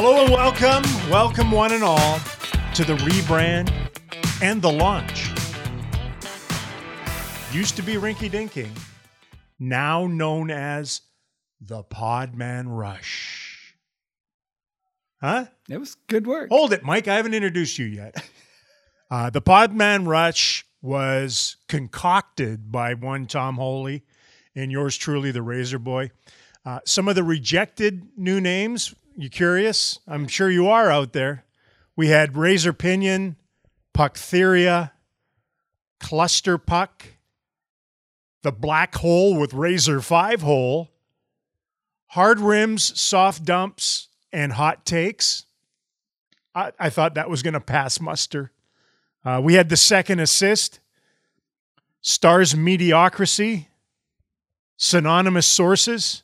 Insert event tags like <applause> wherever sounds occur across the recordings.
Hello and welcome, welcome one and all to the rebrand and the launch. Used to be Rinky Dinking, now known as the Podman Rush. Huh? It was good work. Hold it, Mike. I haven't introduced you yet. <laughs> Uh, the Podman Rush was concocted by one Tom Holy and yours truly, the Razor Boy. Uh, some of the rejected new names. You curious? I'm sure you are out there. We had Razor Pinion, Pucktheria, Cluster Puck, the Black Hole with Razor Five Hole, Hard Rims, Soft Dumps, and Hot Takes. I, I thought that was going to pass muster. Uh, we had the second assist, Stars Mediocrity, Synonymous Sources,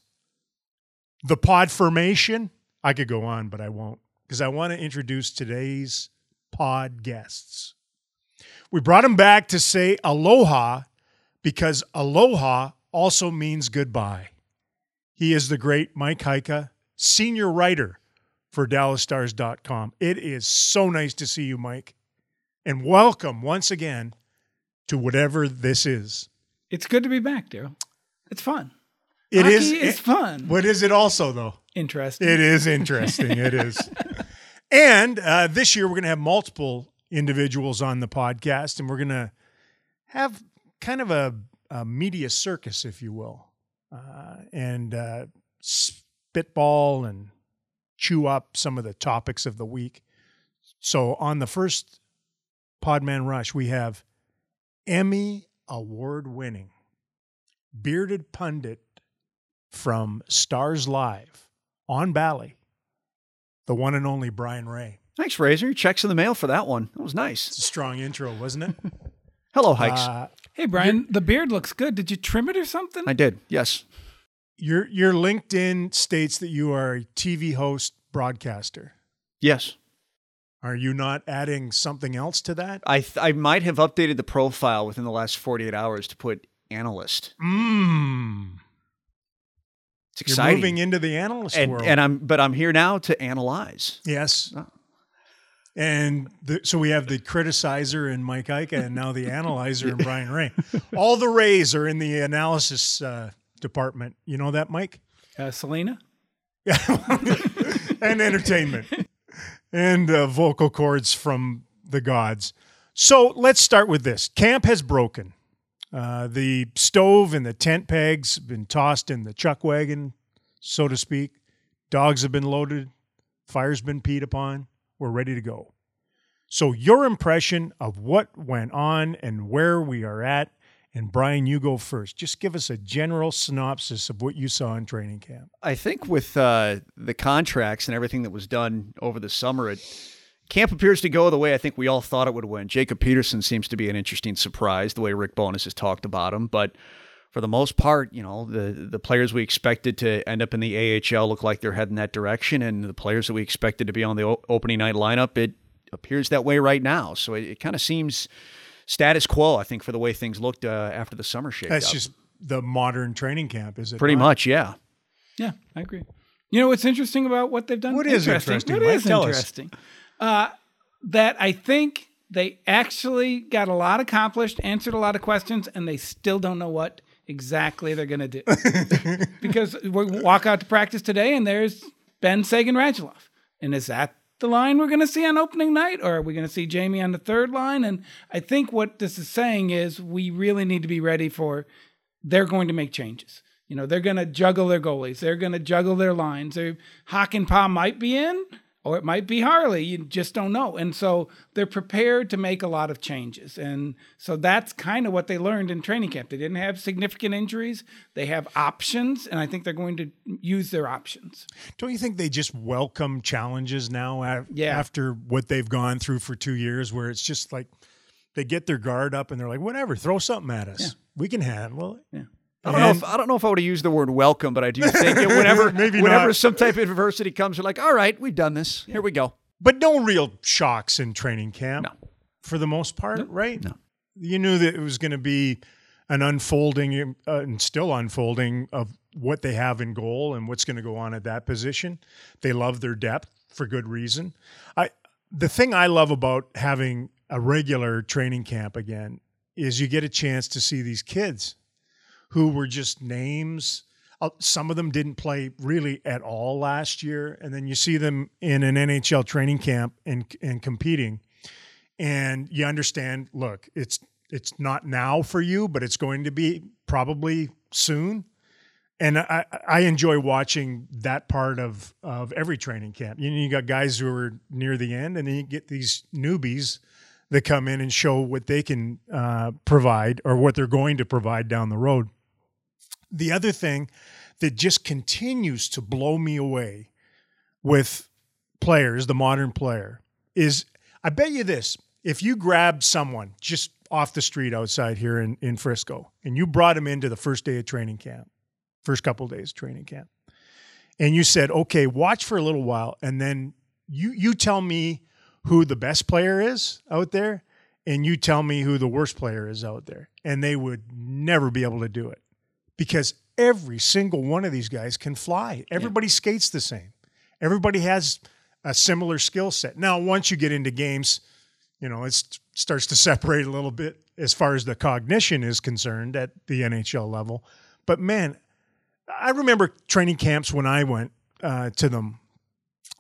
the Pod Formation. I could go on, but I won't because I want to introduce today's pod guests. We brought them back to say aloha because aloha also means goodbye. He is the great Mike Heika, senior writer for DallasStars.com. It is so nice to see you, Mike. And welcome once again to whatever this is. It's good to be back, Daryl. It's fun. It Hockey is. is fun. What is it also, though? Interesting. It is interesting. it is. <laughs> And uh, this year, we're going to have multiple individuals on the podcast, and we're going to have kind of a, a media circus, if you will, uh, and uh, spitball and chew up some of the topics of the week. So, on the first Podman Rush, we have Emmy award winning bearded pundit from Stars Live on Bally, the one and only Brian Rea. Thanks, Razor. Checks in the mail for that one. That was nice. It's a strong intro, wasn't it? <laughs> Hello, Hikes. Uh, hey, Brian, the beard looks good. Did you trim it or something? I did. Yes. your your LinkedIn states that you are a TV host broadcaster. Yes. Are you not adding something else to that? I th- I might have updated the profile within the last 48 hours to put analyst. Mmm. It's You're moving into the analyst and, world. and I'm but I'm here now to analyze. yes. Oh. And the, so we have the criticizer in Mike Heika and now the analyzer in <laughs> Brian Rea. All the Rays are in the analysis uh, department. You know that, Mike? Uh, Selena? <laughs> and entertainment and uh, vocal cords from the gods. So let's start with this. Camp has broken. Uh, the stove and the tent pegs been tossed in the chuck wagon, so to speak. Dogs have been loaded. Fire's been peed upon. We're ready to go. So, your impression of what went on and where we are at. And Brian, you go first. Just give us a general synopsis of what you saw in training camp. I think with uh, the contracts and everything that was done over the summer, it, camp appears to go the way I think we all thought it would win. Jacob Peterson seems to be an interesting surprise, the way Rick Bowness has talked about him. But for the most part, you know, the the players we expected to end up in the AHL look like they're heading that direction, and the players that we expected to be on the o- opening night lineup, it appears that way right now. So it, it kind of seems status quo, I think, for the way things looked uh, after the summer shake. That's just the modern training camp, is it? pretty not? much, yeah. Yeah, I agree. You know what's interesting about what they've done? What is interesting, What Mike? is Tell us. interesting? Uh, that I think they actually got a lot accomplished, answered a lot of questions, and they still don't know what exactly they're going to do. <laughs> because we walk out to practice today, and there's Benn Seguin Radulov. And is that the line we're going to see on opening night, or are we going to see Jamie on the third line? And I think what this is saying is we really need to be ready for they're going to make changes. You know, they're going to juggle their goalies. They're going to juggle their lines. They're, Hakanpää might be in, or it might be Harley. You just don't know. And so they're prepared to make a lot of changes. And so that's kind of what they learned in training camp. They didn't have significant injuries. They have options, and I think they're going to use their options. Don't you think they just welcome challenges now af- Yeah. after what they've gone through for two years, where it's just like they get their guard up and they're like, whatever, throw something at us. We can handle it. Yeah. I don't know if I don't know if I would have used the word welcome, but I do think that <laughs> whenever Maybe whenever not. some type of adversity comes, you're like, all right, we've done this. Here we go. But no real shocks in training camp No. for the most part, right? No. You knew that it was going to be an unfolding uh, and still unfolding of what they have in goal and what's going to go on at that position. They love their depth. for good reason. I the thing I love about having a regular training camp again is you get a chance to see these kids who were just names. Uh, Some of them didn't play really at all last year, and then you see them in an NHL training camp and and competing, and you understand. Look, it's it's not now for you, but it's going to be probably soon. And I, I enjoy watching that part of, of every training camp. You know, you got guys who are near the end, and then you get these newbies that come in and show what they can uh, provide or what they're going to provide down the road. The other thing that just continues to blow me away with players, the modern player, is I bet you this if you grabbed someone just off the street outside here in, in Frisco and you brought him into the first day of training camp, first couple of days of training camp, and you said, okay, watch for a little while, and then you you tell me who the best player is out there, and you tell me who the worst player is out there, and they would never be able to do it because every single one of these guys can fly. Everybody skates the same. Everybody has a similar skill set. Now, once you get into games, you know, it starts to separate a little bit as far as the cognition is concerned at the NHL level. But man, I remember training camps when I went uh, to them.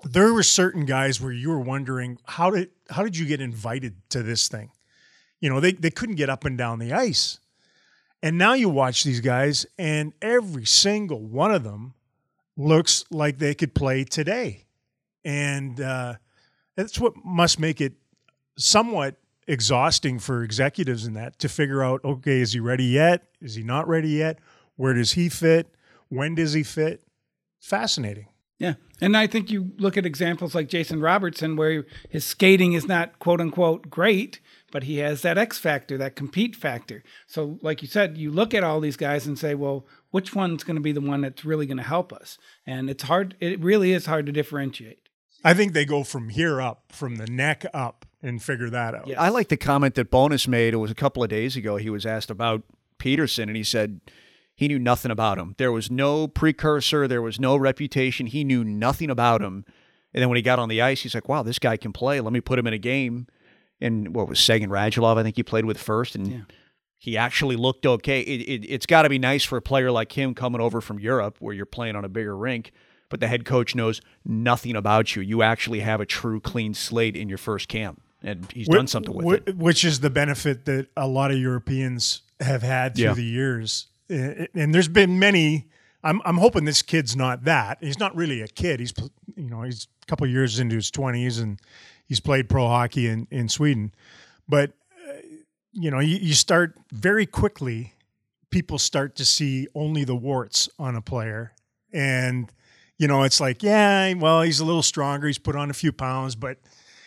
There were certain guys where you were wondering how did how did you get invited to this thing? You know, they they couldn't get up and down the ice. And now you watch these guys, and every single one of them looks like they could play today. And uh, that's what must make it somewhat exhausting for executives in that to figure out okay, is he ready yet? Is he not ready yet? Where does he fit? When does he fit? Fascinating. Yeah. And I think you look at examples like Jason Robertson, where his skating is not quote unquote great, but he has that X factor, that compete factor. So, like you said, you look at all these guys and say, well, which one's going to be the one that's really going to help us? And it's hard, it really is hard to differentiate. I think they go from here up, from the neck up, and figure that out. Yeah. I like the comment that Bowness made. It was a couple of days ago. He was asked about Peterson, and he said he knew nothing about him. There was no precursor. There was no reputation. He knew nothing about him. And then when he got on the ice, he's like, "Wow, this guy can play. Let me put him in a game." And what was Seguin Radulov? I think he played with first, and Yeah. he actually looked okay. It, it, it's got to be nice for a player like him coming over from Europe, where you're playing on a bigger rink, but the head coach knows nothing about you. You actually have a true clean slate in your first camp, and he's done something with Wh- it. Which is the benefit that a lot of Europeans have had through Yeah. the years. And there's been many. I'm, I'm hoping this kid's not that. He's not really a kid. He's you know he's a couple years into his 20s and he's played pro hockey in, in Sweden. But uh, you know you, you start very quickly. People start to see only the warts on a player, and you know it's like yeah, well he's a little stronger. He's put on a few pounds, but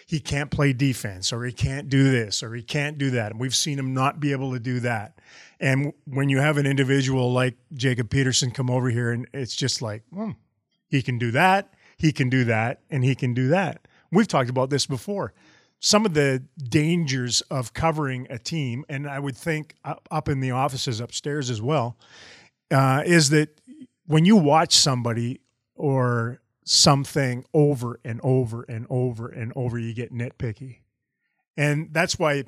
he can't play defense or he can't do this or he can't do that. And we've seen him not be able to do that. And when you have an individual like Jacob Peterson come over here and it's just like, hmm, he can do that, he can do that, and he can do that. We've talked about this before. Some of the dangers of covering a team, and I would think up in the offices upstairs as well, uh, is that when you watch somebody or something over and over and over and over, you get nitpicky. And that's why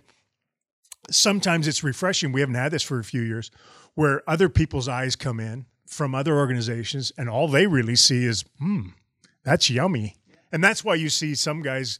sometimes it's refreshing. We haven't had this for a few years where other people's eyes come in from other organizations and all they really see is, hmm, that's yummy. And that's why you see some guys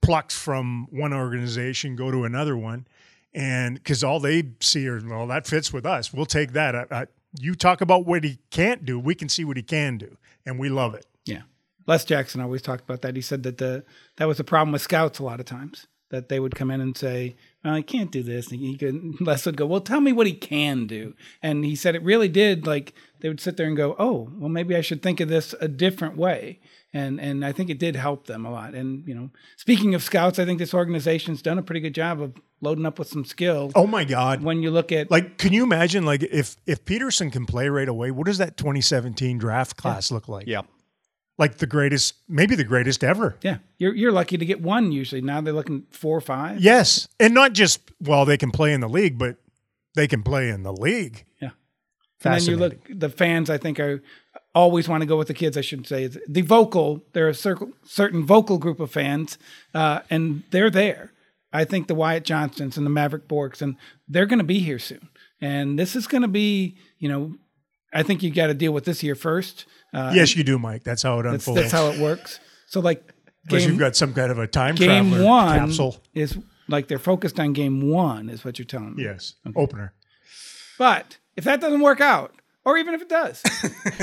plucked from one organization go to another one. And because all they see are, well, that fits with us. We'll take that. I, I, you talk about what he can't do, we can see what he can do. And we love it. Yeah. Les Jackson always talked about that. He said that the that was a problem with scouts a lot of times that they would come in and say, "Well, I can't do this." And he could, <laughs> Les would go, "Well, tell me what he can do." And he said it really did. Like they would sit there and go, "Oh, well, maybe I should think of this a different way." And and I think it did help them a lot. And you know, speaking of scouts, I think this organization's done a pretty good job of loading up with some skill. Oh my God. When you look at Like, can you imagine, like, if if Peterson can play right away, what does that 2017 draft class look like? Yeah. Like the greatest, maybe the greatest ever. yeah, you're you're lucky to get one usually. Now they're looking four or five. Yes. And not just, well, they can play in the league, but they can play in the league. Yeah. And then you look, the fans, I think, are always want to go with the kids. I shouldn't say the vocal. There are a circle, certain vocal group of fans, uh, and they're there. I think the Wyatt Johnstons and the Mavrik Bourques, and they're going to be here soon. And this is going to be, you know, I think you got to deal with this year first. Uh, Yes, you do, Mike. That's how it that's, unfolds. that's how it works. So like game, you've got some kind of a time game one capsule. is like they're focused on game one, is what you're telling me. Yes, opener. But if that doesn't work out, or even if it does, <laughs>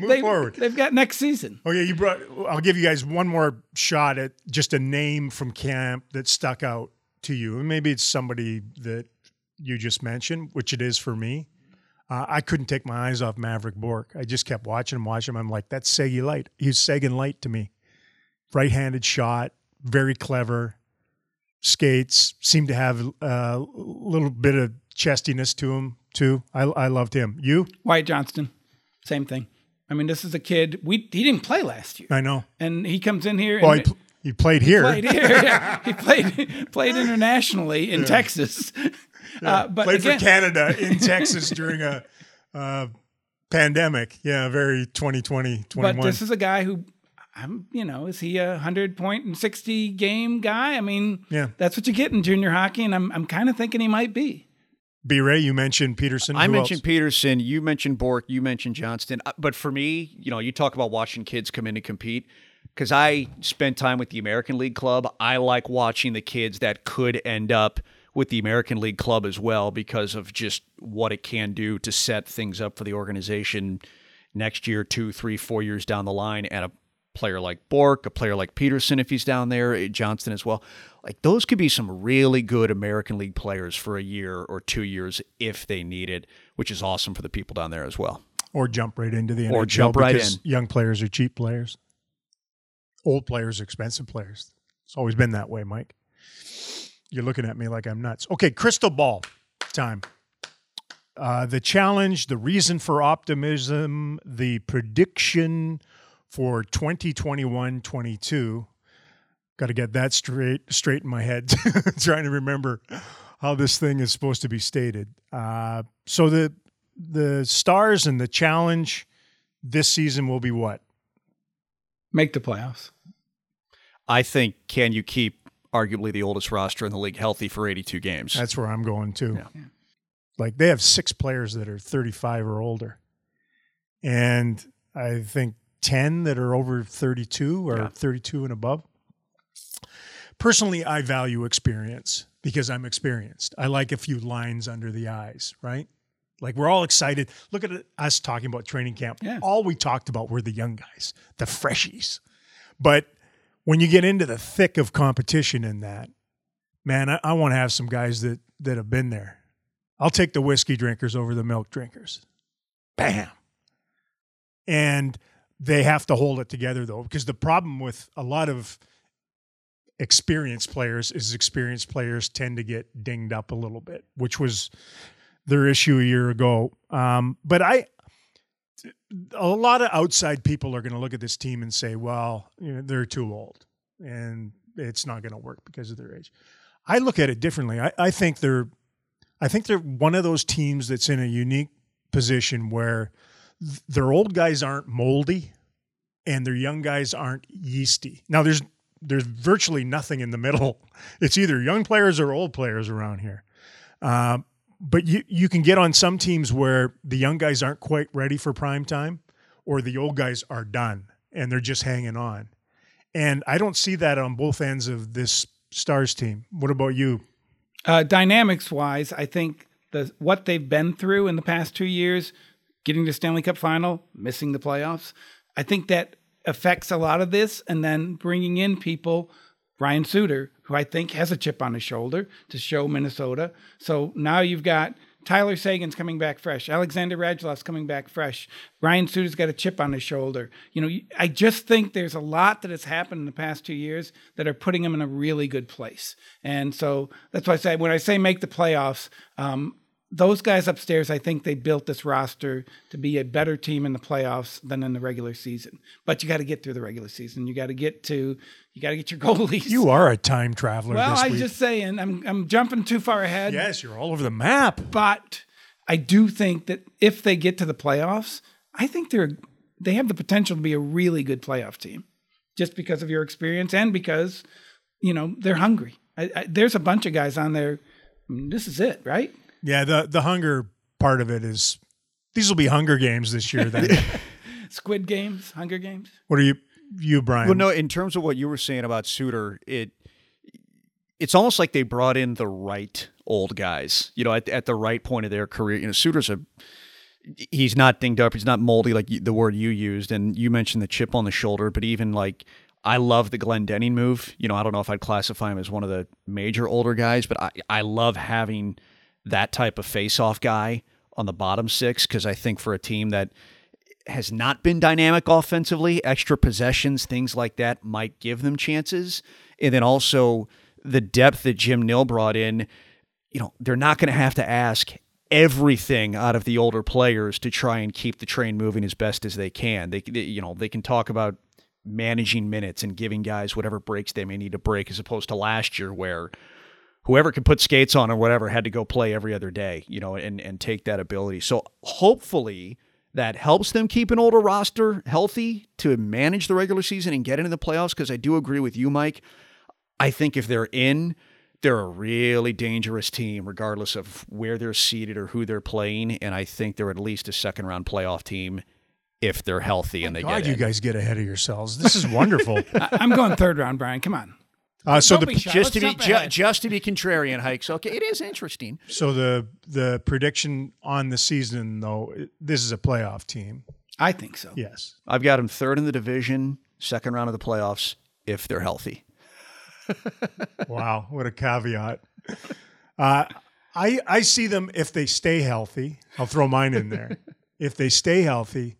Move they, forward. they've got next season. Oh yeah, you brought. I'll give you guys one more shot at just a name from camp that stuck out to you, and maybe it's somebody that you just mentioned, which it is for me. Uh, I couldn't take my eyes off Mavrik Bourque. I just kept watching him, watching him. I'm like, that's Segi Light. He's Seguin Light to me. Right-handed shot, very clever. Skates seemed to have a little bit of chestiness to him too. I, I loved him. You? Wyatt Johnston, same thing. I mean, this is a kid. We he didn't play last year, I know. and he comes in here. Well, and he, pl- he played here. played here. yeah. <laughs> He played <laughs> played internationally in Texas. <laughs> Uh, but played again, for Canada in <laughs> Texas during a uh, pandemic. Yeah, very 2020, 21. but this is a guy who. I'm, you know, is he a hundred point and sixty game guy? I mean, Yeah. that's what you get in junior hockey, and I'm, I'm kind of thinking he might be. B. Ray, you mentioned Peterson. I Who mentioned else? Peterson, you mentioned Bourque, you mentioned Johnston. Uh, But for me, you know, you talk about watching kids come in and compete. Because I spent time with the American League Club, I like watching the kids that could end up with the American League Club as well because of just what it can do to set things up for the organization next year, two, three, four years down the line. And a player like Bourque, a player like Peterson, if he's down there, eh, Johnston as well. Like those could be some really good American League players for a year or two years if they need it, which is awesome for the people down there as well. or jump right into the Or jump right because in. Young players are cheap players. Old players are expensive players. It's always been that way, Mike. You're looking at me like I'm nuts. Okay, crystal ball time. Uh, the challenge, the reason for optimism, the prediction for 2021 22. Got to get that straight straight in my head. <laughs> Trying to remember how this thing is supposed to be stated. Uh, so the the stars and the challenge this season will be what? Make the playoffs. I think can you keep arguably the oldest roster in the league healthy for 82 games? That's where I'm going too. Yeah. Like they have six players that are 35 or older, and I think 10 that are over 32 or Yeah. 32 and above. Personally, I value experience because I'm experienced. I like a few lines under the eyes, right? Like we're all excited. Look at us talking about training camp. Yeah. All we talked about were the young guys, the freshies. But when you get into the thick of competition in that, man, I, I want to have some guys that that have been there. I'll take the whiskey drinkers over the milk drinkers. Bam. And they have to hold it together though, because the problem with a lot of experienced players is experienced players tend to get dinged up a little bit, which was their issue a year ago. Um, but I, a lot of outside people are going to look at this team and say, well, you know, they're too old and it's not going to work because of their age. I look at it differently. I, I think they're, I think they're one of those teams that's in a unique position where th- their old guys aren't moldy and their young guys aren't yeasty. Now there's there's virtually nothing in the middle. <laughs> It's either young players or old players around here. Um, but you you can get on some teams where the young guys aren't quite ready for prime time, or the old guys are done and they're just hanging on. And I don't see that on both ends of this Stars team. What about you? Uh, dynamics wise, I think the what they've been through in the past two years, getting to Stanley Cup final, missing the playoffs, I think that affects a lot of this. And then bringing in people, Ryan Suter, who I think has a chip on his shoulder to show Minnesota. So now you've got Tyler Seguin's coming back fresh. Alexander Radulov's coming back fresh. Ryan Suter's got a chip on his shoulder. You know, I just think there's a lot that has happened in the past two years that are putting him in a really good place. And so that's why I say when I say make the playoffs, um, those guys upstairs, I think they built this roster to be a better team in the playoffs than in the regular season. But you got to get through the regular season. You got to get to you got to get your <laughs> goalies. You are a time traveler well, I'm just saying, I'm I'm jumping too far ahead. yes, you're all over the map. But I do think that if they get to the playoffs, I think they're they have the potential to be a really good playoff team, just because of your experience and because you know they're hungry. I, I, there's a bunch of guys on there. I mean, this is it, right? Yeah, the the hunger part of it is these will be Hunger Games this year. Then <laughs> Squid Games, Hunger Games. what are you, you Brian? Well, no, in terms of what you were saying about Suter, it it's almost like they brought in the right old guys, you know, at, at the right point of their career. You know, Suter's a he's not dinged up, he's not moldy like the word you used, and you mentioned the chip on the shoulder, but even like I love the Glendening move. You know, I don't know if I'd classify him as one of the major older guys, but I, I love having that type of face-off guy on the bottom six because I think for a team that has not been dynamic offensively, extra possessions, things like that might give them chances. And then also the depth that Jim Nill brought in, you know, they're not going to have to ask everything out of the older players to try and keep the train moving as best as they can. They, they you know, they can talk about managing minutes and giving guys whatever breaks they may need to break as opposed to last year where whoever could put skates on or whatever had to go play every other day, you know, and and take that ability. So hopefully that helps them keep an older roster healthy to manage the regular season and get into the playoffs because I do agree with you Mike. I think if they're in, they're a really dangerous team regardless of where they're seated or who they're playing and I think they're at least a second round playoff team if they're healthy and they God, get you guys get ahead of yourselves. This is wonderful. <laughs> I'm going third round, Brian. Come on. Uh, so the just to be jump ju- ahead. just to be contrarian hikes. Okay, it is interesting. so the the prediction on the season though, this is a playoff team. I think so. Yes. I've got them third in the division, second round of the playoffs if they're healthy. <laughs> Wow, what a caveat. Uh, I I see them if they stay healthy. I'll throw mine in there. <laughs> if they stay healthy,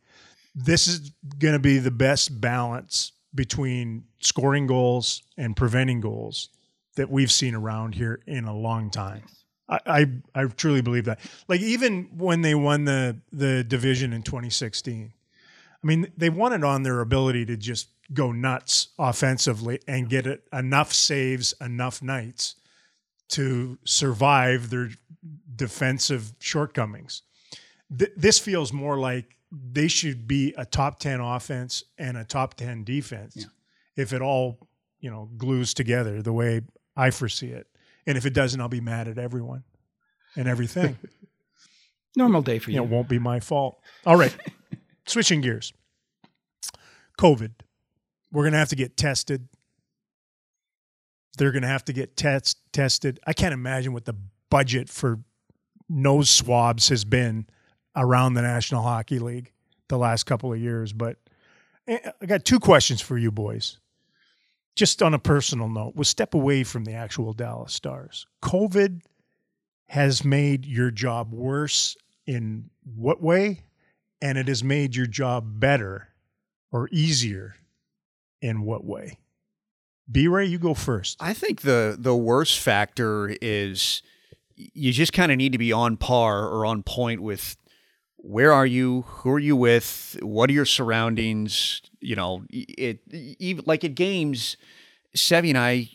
this is going to be the best balance between scoring goals and preventing goals that we've seen around here in a long time. I, I I truly believe that. Like even when they won the the division in 2016, I mean they won it on their ability to just go nuts offensively and get it enough saves, enough nights to survive their defensive shortcomings. Th- this feels more like they should be a top 10 offense and a top 10 defense if it all, you know, glues together the way I foresee it. And if it doesn't, I'll be mad at everyone and everything. <laughs> Normal day for you you. know, it won't be my fault. All right. <laughs> Switching gears. COVID. We're going to have to get tested. They're going to have to get test tested. I can't imagine what the budget for nose swabs has been around the National Hockey League the last couple of years, but eh, I got two questions for you boys. Just on a personal note, we'll step away from the actual Dallas Stars. COVID has made your job worse in what way? And it has made your job better or easier in what way? B Ray, you go first. I think the the worst factor is you just kind of need to be on par or on point with where are you, who are you with, what are your surroundings. You know, it even like at games. Sevy and I,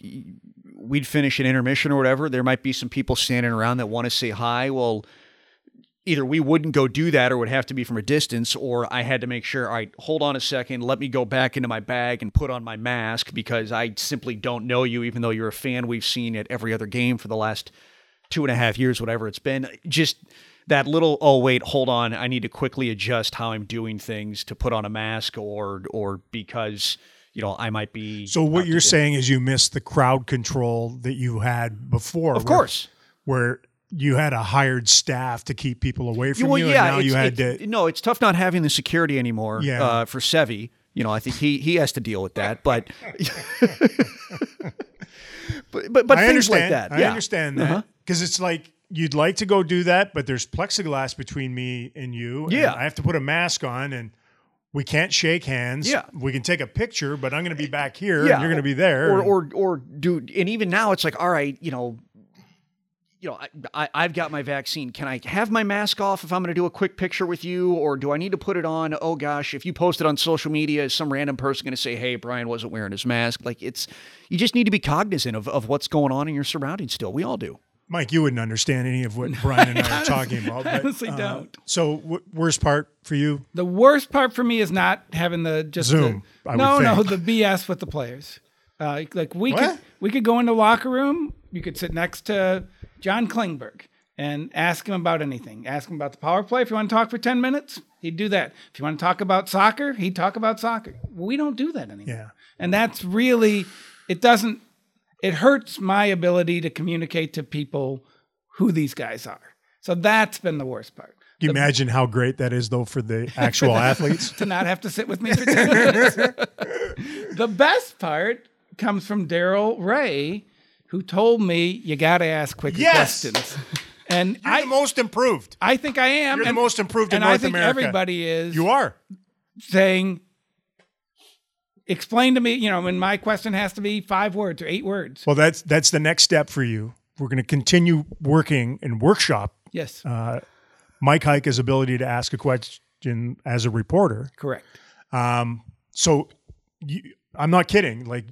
we'd finish an intermission or whatever. There might be some people standing around that want to say hi. Well, either we wouldn't go do that or would have to be from a distance, or I had to make sure, all right, hold on a second, let me go back into my bag and put on my mask because I simply don't know you, even though you're a fan we've seen at every other game for the last two and a half years, whatever it's been. Just that little, oh wait, hold on, I need to quickly adjust how I'm doing things to put on a mask or or because you know I might be So what you're saying is you missed the crowd control that you had before. Of where- course. Where you had a hired staff to keep people away from well, you, yeah, and now you had to. No, it's tough not having the security anymore. Yeah. Uh, for Sevi, you know, I think he he has to deal with that. But <laughs> <laughs> but but, but I things understand. like that. I yeah. understand that Uh-huh. because it's like you'd like to go do that, but there's plexiglass between me and you. and Yeah. I have to put a mask on, and we can't shake hands. Yeah. we can take a picture, but I'm going to be back here, Yeah. and you're going to be there. Or or or dude, and even now it's like, all right, you know. You know, I, I, I've got my vaccine. Can I have my mask off if I'm going to do a quick picture with you, or do I need to put it on? Oh gosh, if you post it on social media, is some random person going to say, "Hey, Brian wasn't wearing his mask"? Like it's, you just need to be cognizant of, of what's going on in your surroundings. Still, we all do. Mike, you wouldn't understand any of what Brian and I are <laughs> talking about. But, honestly uh, don't. So, w- worst part for you? The worst part for me is not having the just Zoom, The, I no, no, the BS with the players. Uh, like we What? could we could go in the locker room. You could sit next to John Klingberg and ask him about anything. Ask him about the power play. If you want to talk for ten minutes, he'd do that. If you want to talk about soccer, he'd talk about soccer. We don't do that anymore. Yeah. And that's really it doesn't it hurts my ability to communicate to people who these guys are. So that's been the worst part. Can you imagine how great that is, though, for the <laughs> actual athletes? <laughs> to not have to sit with me for 10 minutes. <laughs> the best part comes from Daryl Ray, who told me you got to ask quicker Yes! questions. And You're I, the most improved. I think I am. You're the most improved in and North I think America. everybody is You are. saying, explain to me, you know, and my question has to be five words or eight words. Well, that's that's the next step for you. We're going to continue working and workshop Yes, uh, Mike Heika's ability to ask a question as a reporter. correct. Um, so you, I'm not kidding. Like,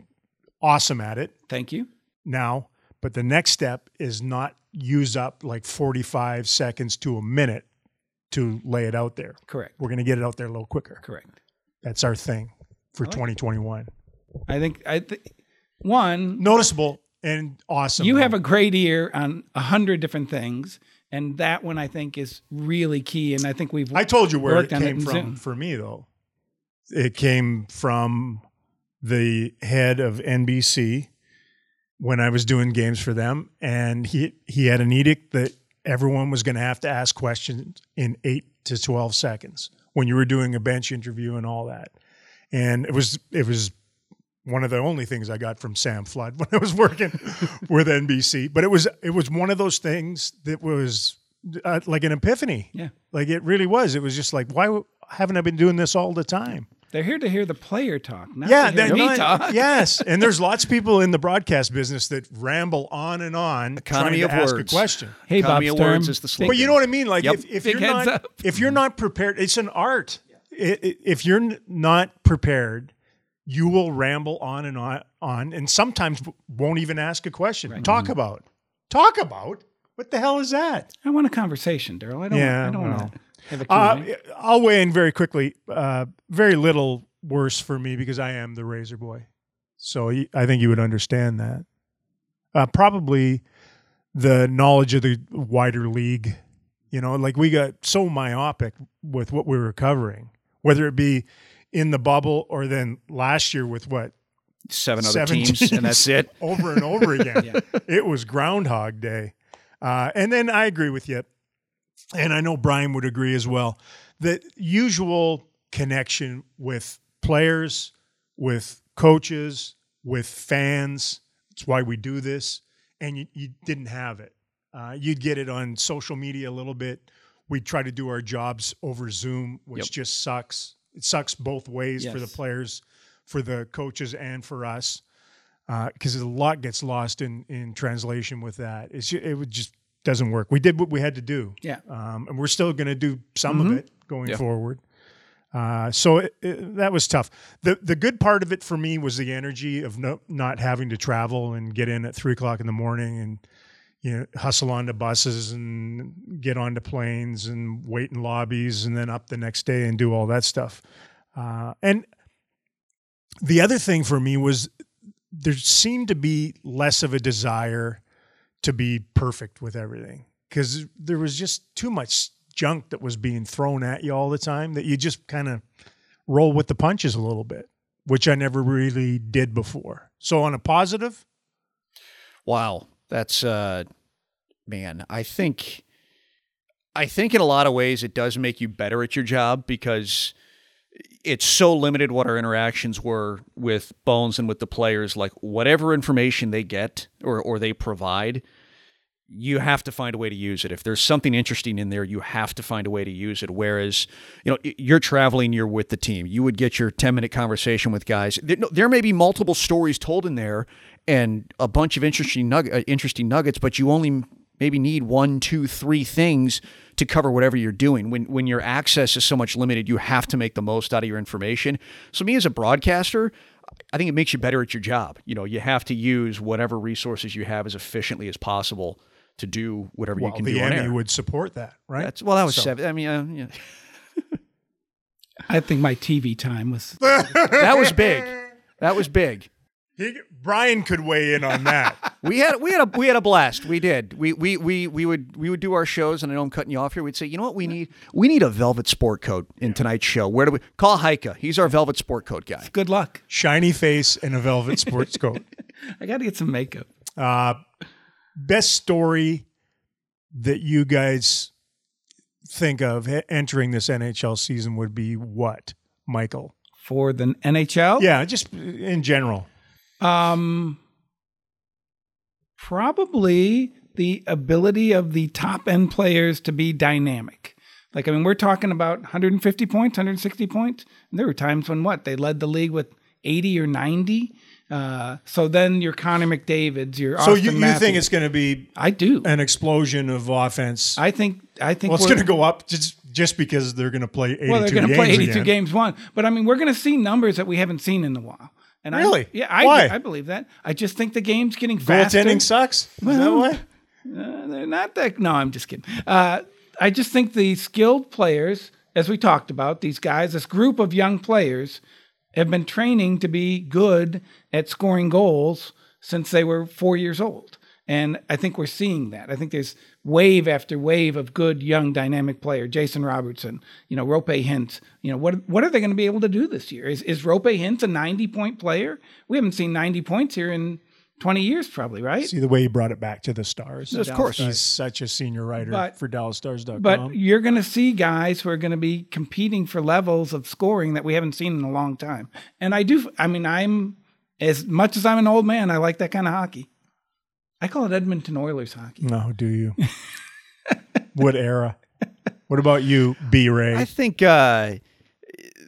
awesome at it Thank you. now. But the next step is not use up like 45 seconds to a minute to lay it out there. Correct. We're going to get it out there a little quicker. Correct. That's our thing for 2021. I think, I th- one, Noticeable and awesome. you have a great ear on a hundred different things. And that one I think is really key. And I think we've I told you where it on it came from Zoom. for me, though. It came from the head of NBC when I was doing games for them, and he he had an edict that everyone was going to have to ask questions in eight to twelve seconds when you were doing a bench interview and all that. And it was it was one of the only things I got from Sam Flood <laughs> when I was working with NBC. But it was it was one of those things that was uh, like an epiphany. Yeah. Like it really was. It was just like, why haven't I been doing this all the time? They're here to hear the player talk, not yeah, to hear me not- talk. <laughs> yes. And there's lots of people in the broadcast business that ramble on and on Economy trying to of ask words. a question. Hey, Bob Economy of Sturm. words is the big- slogan. But you know what I mean? Like Yep. if, if you're not up. if you're not prepared, it's an art. If you're not prepared, you will ramble on and on, on and sometimes won't even ask a question. Talk about. Talk about. What the hell is that? I want a conversation, Daryl. I don't. Yeah, I don't well. want to have a Uh. I'll weigh in very quickly. Uh, very little worse for me because I am the razor boy. So I think you would understand that. Uh, probably the knowledge of the wider league. You know, like we got so myopic with what we were covering, whether it be in the bubble or then last year with what Seven other Seven teams, teams. and that's it. <laughs> over and over <laughs> again. It was Groundhog Day. Uh, and then I agree with you. And I know Brian would agree as well. The usual connection with players, with coaches, with fans. It's why we do this. And you, you didn't have it. Uh, you'd get it on social media a little bit. We'd try to do our jobs over Zoom, which Yep. just sucks. It sucks both ways for the players, for the coaches, and for us because a lot gets lost in in translation with that. It's ju- it would just doesn't work. We did what we had to do, Yeah. um, and we're still going to do some Mhm. of it going Yeah. forward. Uh, so it, it, that was tough. the The good part of it for me was the energy of no, not having to travel and get in at three o'clock in the morning and you know hustle onto buses and get onto planes and wait in lobbies and then up the next day and do all that stuff. Uh, and the other thing for me was there seemed to be less of a desire to be perfect with everything because there was just too much junk that was being thrown at you all the time that you just kind of roll with the punches a little bit, which I never really did before. So on a positive, Wow, that's uh, man. I think, I think in a lot of ways it does make you better at your job because it's so limited what our interactions were with Bones and with the players. Like whatever information they get or or they provide, you have to find a way to use it. If there's something interesting in there, you have to find a way to use it. Whereas, you know, you're traveling, you're with the team. You would get your 10 minute conversation with guys. There, there may be multiple stories told in there and a bunch of interesting nug- uh, interesting nuggets, but you only maybe need one, two, three things to cover whatever you're doing. When when your access is so much limited, you have to make the most out of your information. So me as a broadcaster, I think it makes you better at your job. You know, you have to use whatever resources you have as efficiently as possible to do whatever Well, you can the do on Emmy air. would support that, right? That's well, that was So- seven. I mean, uh, yeah. <laughs> I think my TV time was. <laughs> that was big. That was big. He, Brian could weigh in on that. <laughs> We had we had a we had a blast. We did. We we we we would we would do our shows, and I know I'm cutting you off here. We'd say, you know what, we need we need a velvet sport coat in tonight's show. Where do we call Heika? He's our velvet sport coat guy. Good luck. Shiny face and a velvet sports coat. <laughs> I got to get some makeup. Uh, best story that you guys think of entering this NHL season would be what, Michael? For the NHL? Yeah, just in general. Um, probably the ability of the top end players to be dynamic. Like, I mean, we're talking about 150 points, 160 points. And there were times when what? They led the league with 80 or 90. Uh, so then your Connor McDavid's, your So Austin you, you Matthews. think it's going to be I do. an explosion of offense? I think. I think well, it's going to go up just just because they're going to play 82 Well, they're going to play 82 again. games one, but I mean, we're going to see numbers that we haven't seen in a while. And Really? I, yeah, I, Why? I believe that. I just think the game's getting faster. Goaltending sucks. Is that why? <laughs> Uh, they're not that. No, I'm just kidding. Uh, I just think the skilled players, as we talked about, these guys, this group of young players, have been training to be good at scoring goals since they were four years old. And I think we're seeing that. I think there's wave after wave of good young dynamic player. Jason Robertson, you know, Roope Hintz. You know, what what are they going to be able to do this year? Is is Roope Hintz a 90 point player? We haven't seen 90 points here in 20 years, probably, right? See the way he brought it back to the Stars. Of course. He's such a senior writer But- for DallasStars.com. But you're going to see guys who are going to be competing for levels of scoring that we haven't seen in a long time. And I do, I mean, I'm, as much as I'm an old man, I like that kind of hockey. I call it Edmonton Oilers hockey. no, do you? <laughs> what era? What about you, B. Ray? I think uh,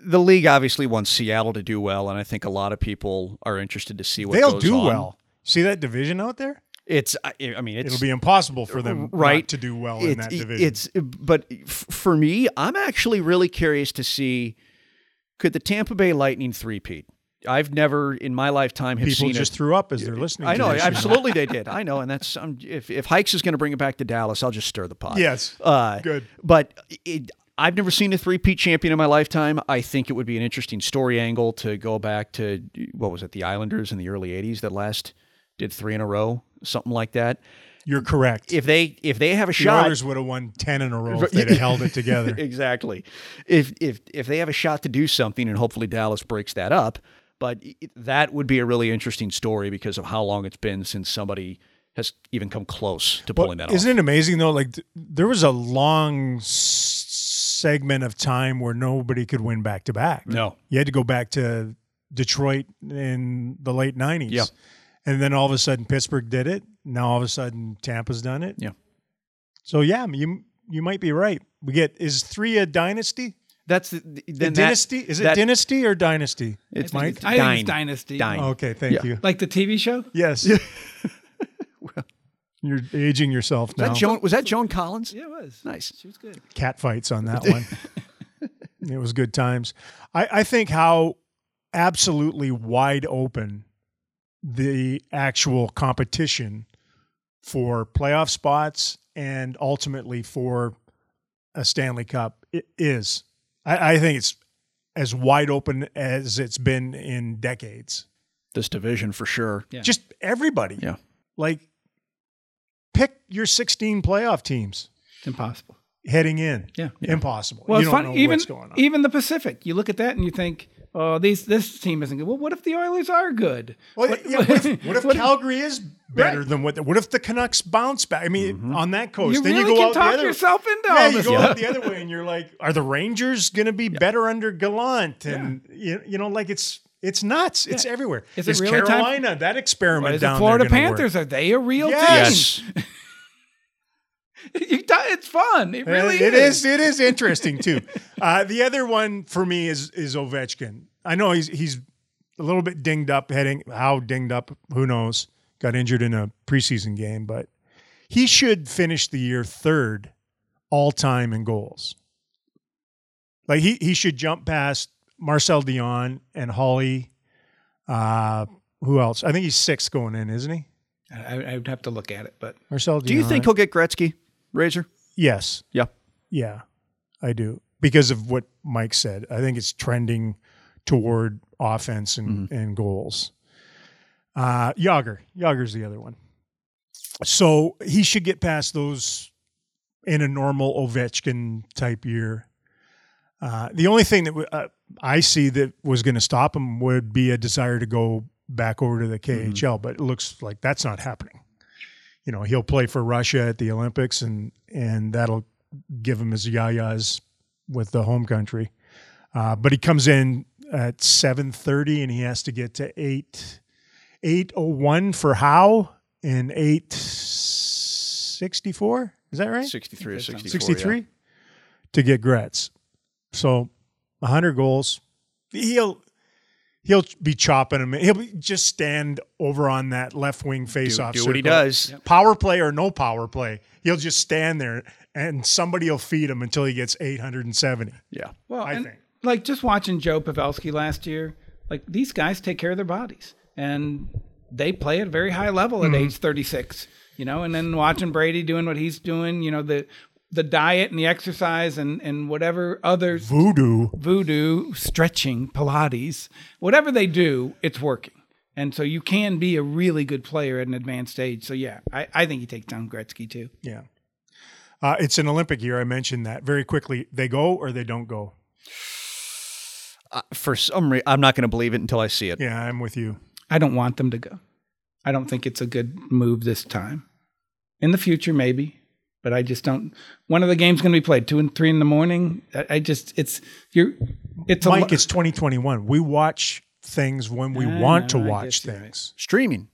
the league obviously wants Seattle to do well, and I think a lot of people are interested to see what They'll goes do on. well. See that division out there? It's I I mean it's It'll be impossible for them right not to do well in that division. It's but f- for me, I'm actually really curious to see could the Tampa Bay Lightning three-peat. I've never in my lifetime have People seen just it. threw up as they're listening. I know, absolutely they did. I know, and that's um, if if Hikes is going to bring it back to Dallas, I'll just stir the pot. Yes. Uh, Good. But it, I've never seen a three-peat champion in my lifetime. I think it would be an interesting story angle to go back to what was it, the Islanders in the early '80s that last did three in a row, something like that. You're correct. If they if they have a the shot, Oilers would have won ten in a row if they'd have held it together. <laughs> exactly. If if if they have a shot to do something, and hopefully Dallas breaks that up, but it- that would be a really interesting story because of how long it's been since somebody has even come close to pulling that off. Isn't it amazing though? Like th- there was a long s- segment of time where nobody could win back to back. No. you had to go back to Detroit in the late nineties. Yeah. and then all of a sudden Pittsburgh did it. Now all of a sudden Tampa's done it. Yeah. So yeah, you you might be right. We get is three a dynasty? That's the, The then that- dynasty? is it that- dynasty or dynasty? It's Mike. it's I think Dine. it's Dynasty. Dine. Oh, okay, thank Yeah. you. Like the TV show? Yes. <laughs> You're aging yourself Was now. that Joan? Was that Joan Collins? Yeah, it was. Nice. She was good. cat fights on that one. <laughs> it was good times. I, I think how absolutely wide open the actual competition for playoff spots and ultimately for a Stanley Cup i- is. I, I think it's as wide open as it's been in decades. This division for sure. Yeah. Just everybody. Yeah. Like pick your 16 playoff teams It's impossible. heading in. Yeah. Impossible. Well, you it's don't funny. know Even what's going on. even the Pacific, you look at that and you think, oh, these this team isn't good. Well, what if the Oilers are good? Well, What- yeah, what if, <laughs> what if what- Calgary is better Right. than what? What if the Canucks bounce back? I mean, mm-hmm. on that coast, You then really you go can out talk the other. yourself into yeah, you go stuff. out the other way, and you're like, <laughs> are the Rangers going to be better under Gallant? And you, you know, like it's it's nuts. It's everywhere. Is it Is really time- Carolina that experiment What is the down Florida there gonna Panthers? Are they a real Yes. team? <laughs> <laughs> You got- it's fun. It really Uh, It is. is. It is interesting too. <laughs> uh, the other one for me is is Ovechkin. I know he's he's a little bit dinged up. Heading how dinged up? Who knows? Got injured in a preseason game, but he should finish the year third all time in goals. Like he he should jump past Marcel Dionne and Holly. Uh, who else? I think he's sixth going in, isn't he? I, I would have to look at it, but Marcel, Do you think he'll get Gretzky, Razor? Yes. Yeah. Yeah, I do because of what Mike said. I think it's trending toward offense and, and goals. Uh, Jagr, Jagr's the other one. So he should get past those in a normal Ovechkin type year. Uh, the only thing that w- uh, I see that was going to stop him would be a desire to go back over to the KHL, but it looks like that's not happening. You know, he'll play for Russia at the Olympics, and and that'll give him his yayas with the home country. Uh, but he comes in at seven thirty, and he has to get to eight eight oh one for Howe and eight sixty four. Is that right? 63 or That sounds- 64. Sixty three to get Gretz. So hundred goals. He'll he'll be chopping him. He'll be, just stand over on that left wing face Do, off. do what he does. Power play or no power play, he'll just stand there and somebody will feed him until he gets 870. Yeah. well, I and think. like just watching Joe Pavelski last year, like these guys take care of their bodies and they play at a very high level at mm-hmm. age 36, you know, and then watching Brady doing what he's doing, you know, the the diet and the exercise and and whatever others Voodoo. voodoo, stretching, Pilates, whatever they do, it's working. And so you can be a really good player at an advanced age. So yeah, I, I think he takes down Gretzky too. Yeah. Uh, it's an Olympic year. I mentioned that very quickly. They go or they don't go. Uh, for some reason, I'm not going to believe it until I see it. Yeah, I'm with you. I don't want them to go. I don't think it's a good move this time. In the future, maybe, but I just don't. One of the games going to be played two and three in the morning. I, I just it's you're it's Mike, lo- it's 2021. We watch things when we I want to know, I watch guess you're right. things. Streaming.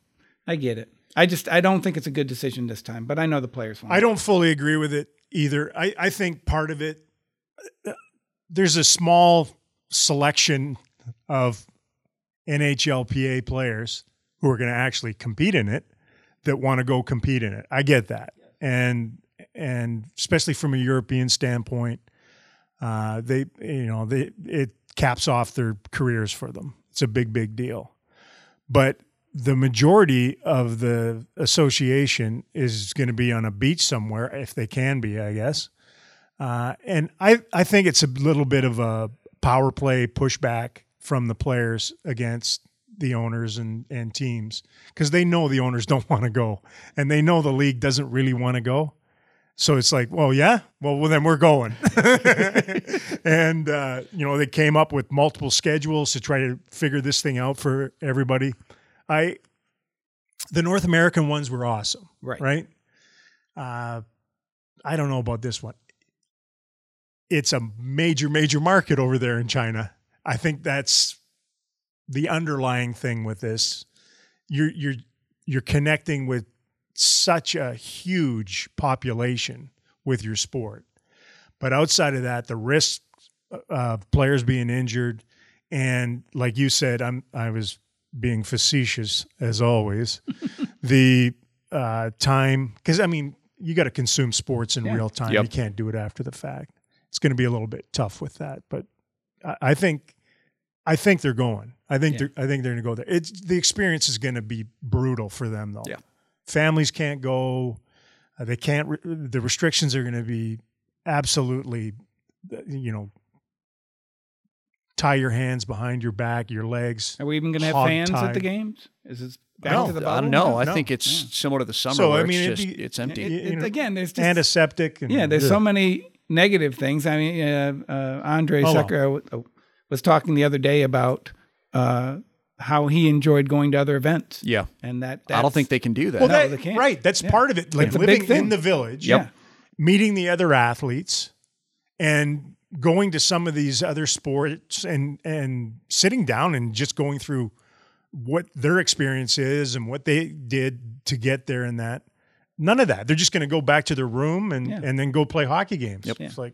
I get it. I just I don't think it's a good decision this time. But I know the players want. I don't fully agree with it either. I, I think part of it, uh, there's a small selection of NHLPA players who are going to actually compete in it that want to go compete in it. I get that, and and especially from a European standpoint, uh, they you know they it caps off their careers for them. It's a big big deal, but the majority of the association is going to be on a beach somewhere if they can be, I guess. Uh, and I, I think it's a little bit of a power play pushback from the players against the owners and, and teams because they know the owners don't <laughs> want to go and they know the league doesn't really want to go. So it's like, well, yeah, well, well then we're going. <laughs> and, uh, you know, they came up with multiple schedules to try to figure this thing out for everybody. I, the North American ones were awesome. Right. Right. Uh, I don't know about this one. It's a major, major market over there in China. I think that's the underlying thing with this. You're you're you're connecting with such a huge population with your sport, but outside of that, the risk of players being injured, and like you said, I'm I was being facetious as always. <laughs> the uh, time, because I mean, you got to consume sports in Yeah. real time. Yep. You can't do it after the fact. It's going to be a little bit tough with that, but I, I think, I think they're going. I think Yeah. they're, I think they're going to go there. It's the experience is going to be brutal for them though. Yeah. Families can't go. Uh, they can't. Re- the restrictions are going to be absolutely, uh, you know, tie your hands behind your back, your legs. Are we even going to have hog fans at the games? Is this back No, to the I bubble? don't know. I No. think it's Yeah. similar to the summer So, where I mean, it's just be- it's empty. It- You know, again, there's just Antiseptic. And, yeah, there's Ugh. so many negative things. I mean, uh, uh, Andre Oh, well. Sekera uh, was talking the other day about uh, how he enjoyed going to other events, yeah. and that I don't think they can do that. Well, No, that, they can't. right. That's Yeah. part of it. Like It's living in the village, Yeah. meeting the other athletes, and going to some of these other sports and and sitting down and just going through what their experience is and what they did to get there and that. None of that. They're just going to go back to their room and Yeah. and then go play hockey games. Yep. It's like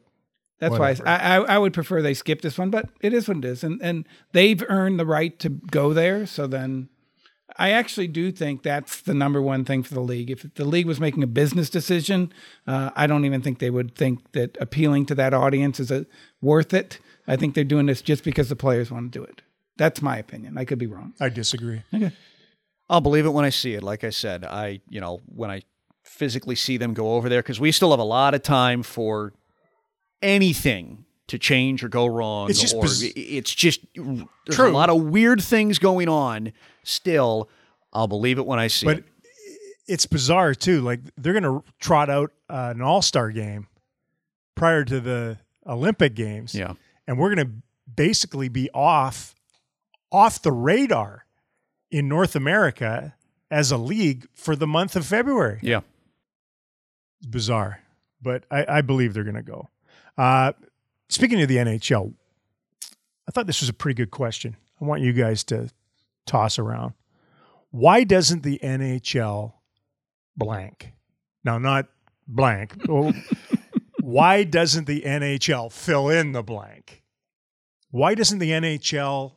That's Whatever. why I, I I would prefer they skip this one, but it is what it is, and and they've earned the right to go there. So then, I actually do think that's the number one thing for the league. If the league was making a business decision, uh, I don't even think they would think that appealing to that audience is a, worth it. I think they're doing this just because the players want to do it. That's my opinion. I could be wrong. I disagree. Okay. I'll believe it when I see it. Like I said, I you know when I physically see them go over there because we still have a lot of time for anything to change or go wrong. It's just biz- it's just there's True. a lot of weird things going on. Still, I'll believe it when I see But it. it's bizarre too. Like they're going to trot out uh, an All Star game prior to the Olympic Games, Yeah, and we're going to basically be off off the radar in North America as a league for the month of February. yeah. It's bizarre, but I, I believe they're going to go. Uh, speaking of the NHL, I thought this was a pretty good question. I want you guys to toss around. Why doesn't the NHL blank? Now, not blank. Oh, <laughs> why doesn't the NHL fill in the blank? Why doesn't the NHL,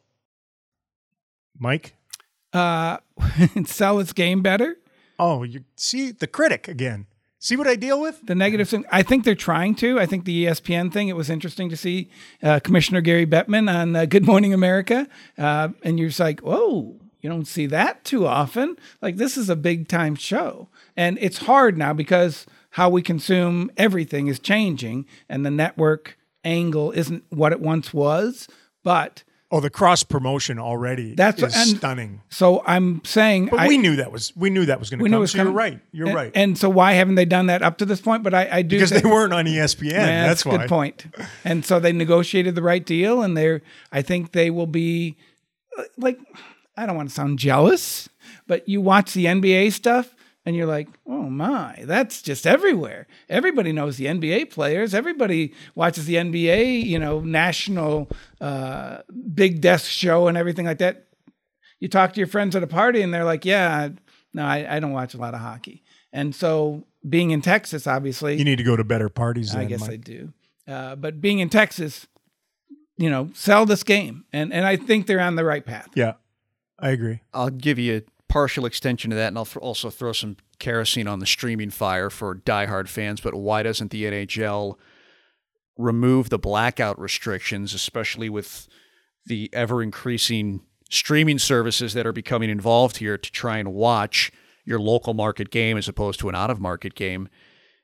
Mike? Uh, <laughs> sell its game better. Oh, you see the critic again. See what I deal with? The negative thing, I think they're trying to. I think the ESPN thing, it was interesting to see uh, Commissioner Gary Bettman on uh, Good Morning America. Uh, and you're just like, whoa, you don't see that too often. Like, this is a big time show. And it's hard now because how we consume everything is changing and the network angle isn't what it once was. But Oh, the cross promotion already That's- is and- stunning. so I'm saying, But I, we knew that was we knew that was going to come. was so you're right. You're and, right. And so why haven't they done that up to this point? But I, I do because think- they weren't on ESPN. Yeah, that's a why. good point. And so they negotiated the right deal, and they're. I think they will be, uh, like, I don't want to sound jealous, but you watch the NBA stuff, and you're like, oh my, that's just everywhere. Everybody knows the NBA players. Everybody watches the NBA, you know, national uh, big desk show and everything like that. You talk to your friends at a party, and they're like, yeah, no, I, I don't watch a lot of hockey. And so, being in Texas, obviously, You need to go to better parties. I then, guess Mike. I do. Uh, but being in Texas, you know, sell this game, and and I think they're on the right path. Yeah, I agree. I'll give you a partial extension to that, and I'll th- also throw some kerosene on the streaming fire for diehard fans. But why doesn't the NHL remove the blackout restrictions, especially with the ever increasing streaming services that are becoming involved here to try and watch your local market game as opposed to an out of market game?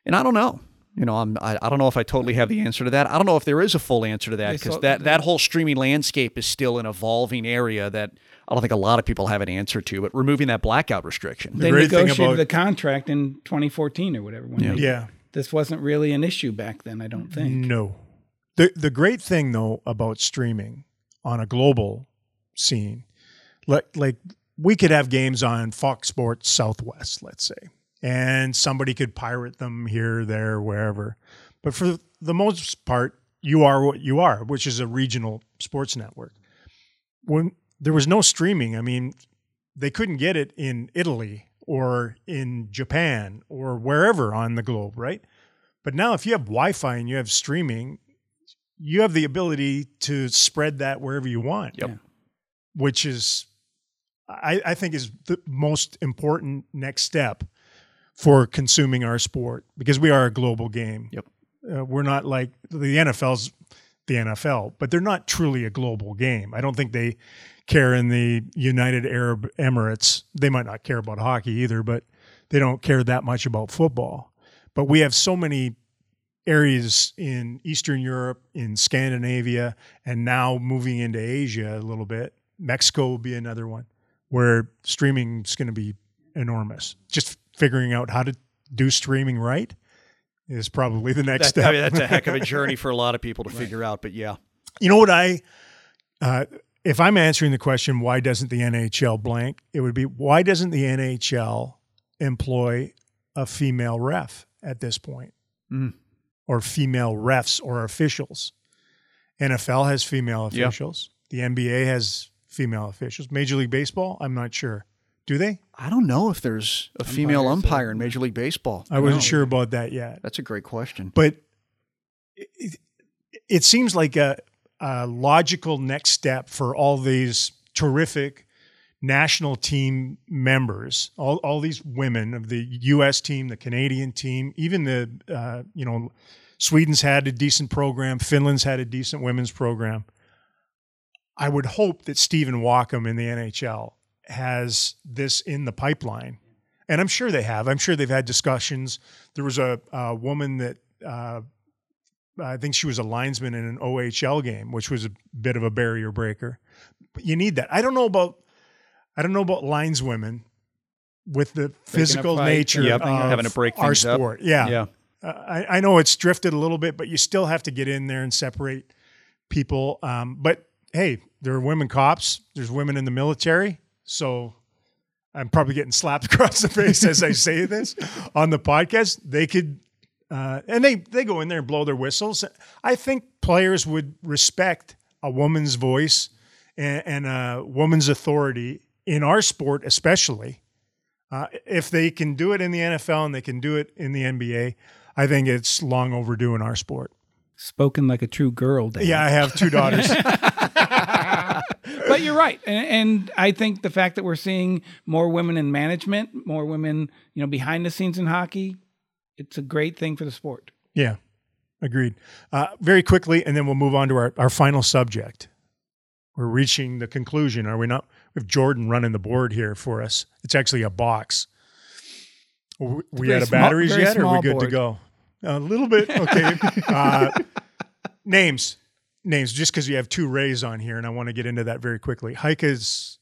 And I don't know. You know, I'm, I, I don't know if I totally have the answer to that. I don't know if there is a full answer to that because that, that whole streaming landscape is still an evolving area that I don't think a lot of people have an answer to. But removing that blackout restriction, They great thing negotiated about- the contract in 2014 or whatever. When they- Yeah. this wasn't really an issue back then. I don't think. No. The the great thing though about streaming on a global scene, like like we could have games on Fox Sports Southwest, let's say, and somebody could pirate them here, there, wherever. But for the most part, you are what you are, which is a regional sports network. When there was no streaming, I mean, they couldn't get it in Italy or in Japan or wherever on the globe, right? But now, if you have Wi Fi and you have streaming, you have the ability to spread that wherever you want. Yep. Which is, I, I think, is the most important next step for consuming our sport because we are a global game. Yep. Uh, we're not like the NFL's the NFL, but they're not truly a global game. I don't think they care in the United Arab Emirates. They might not care about hockey either, but they don't care that much about football. But we have so many areas in Eastern Europe, in Scandinavia, and now moving into Asia a little bit. Mexico will be another one where streaming is going to be enormous. Just figuring out how to do streaming right is probably the next that, step. I mean, that's a heck of a journey for a lot of <laughs> people to figure out. But yeah, You know what I, uh, if I'm answering the question, why doesn't the NHL blank? It would be why doesn't the NHL employ a female ref at this point, Mm. or female refs or officials? NFL has female officials. The NBA has female officials. Major League Baseball, I'm not sure. Do they? I don't know if there's a female umpire in Major League Baseball. I wasn't No. sure about that yet. That's a great question. but it, it seems like a, a logical next step for all these terrific national team members, all, all these women of the U.S. team, the Canadian team, even the, uh, you know, Sweden's had a decent program, Finland's had a decent women's program. I would hope that Stephen Walkom in the NHL has this in the pipeline, and I'm sure they have. I'm sure they've had discussions. There was a, a woman that uh, I think she was a linesman in an OHL game, which was a bit of a barrier breaker. But you need that. I don't know about I don't know about lineswomen with the physical fight, nature Yep, of having to break our things up. sport. Yeah, Yeah. uh, I, I know it's drifted a little bit, but you still have to get in there and separate people. Um, but hey, there are women cops. There's women in the military. So I'm probably getting slapped <laughs> across the face as I say this on the podcast. They could, uh, and they they go in there and blow their whistles. I think players would respect a woman's voice and, and a woman's authority in our sport, especially. Uh, if they can do it in the NFL and they can do it in the NBA, I think it's long overdue in our sport. Spoken like a true girl, Dan. Yeah, I have two daughters. <laughs> you're right, and, and I think the fact that we're seeing more women in management, more women, you know, behind the scenes in hockey, it's a great thing for the sport. yeah, agreed. Uh, very quickly, and then we'll move on to our, our final subject. We're reaching the conclusion, are we not? We have Jordan running the board here for us. It's actually a box. We, we out of batteries yet? Or are we good to go? A little bit. Okay. <laughs> uh, names. Names, just because you have two Rays on here, and I want to get into that very quickly. Heika is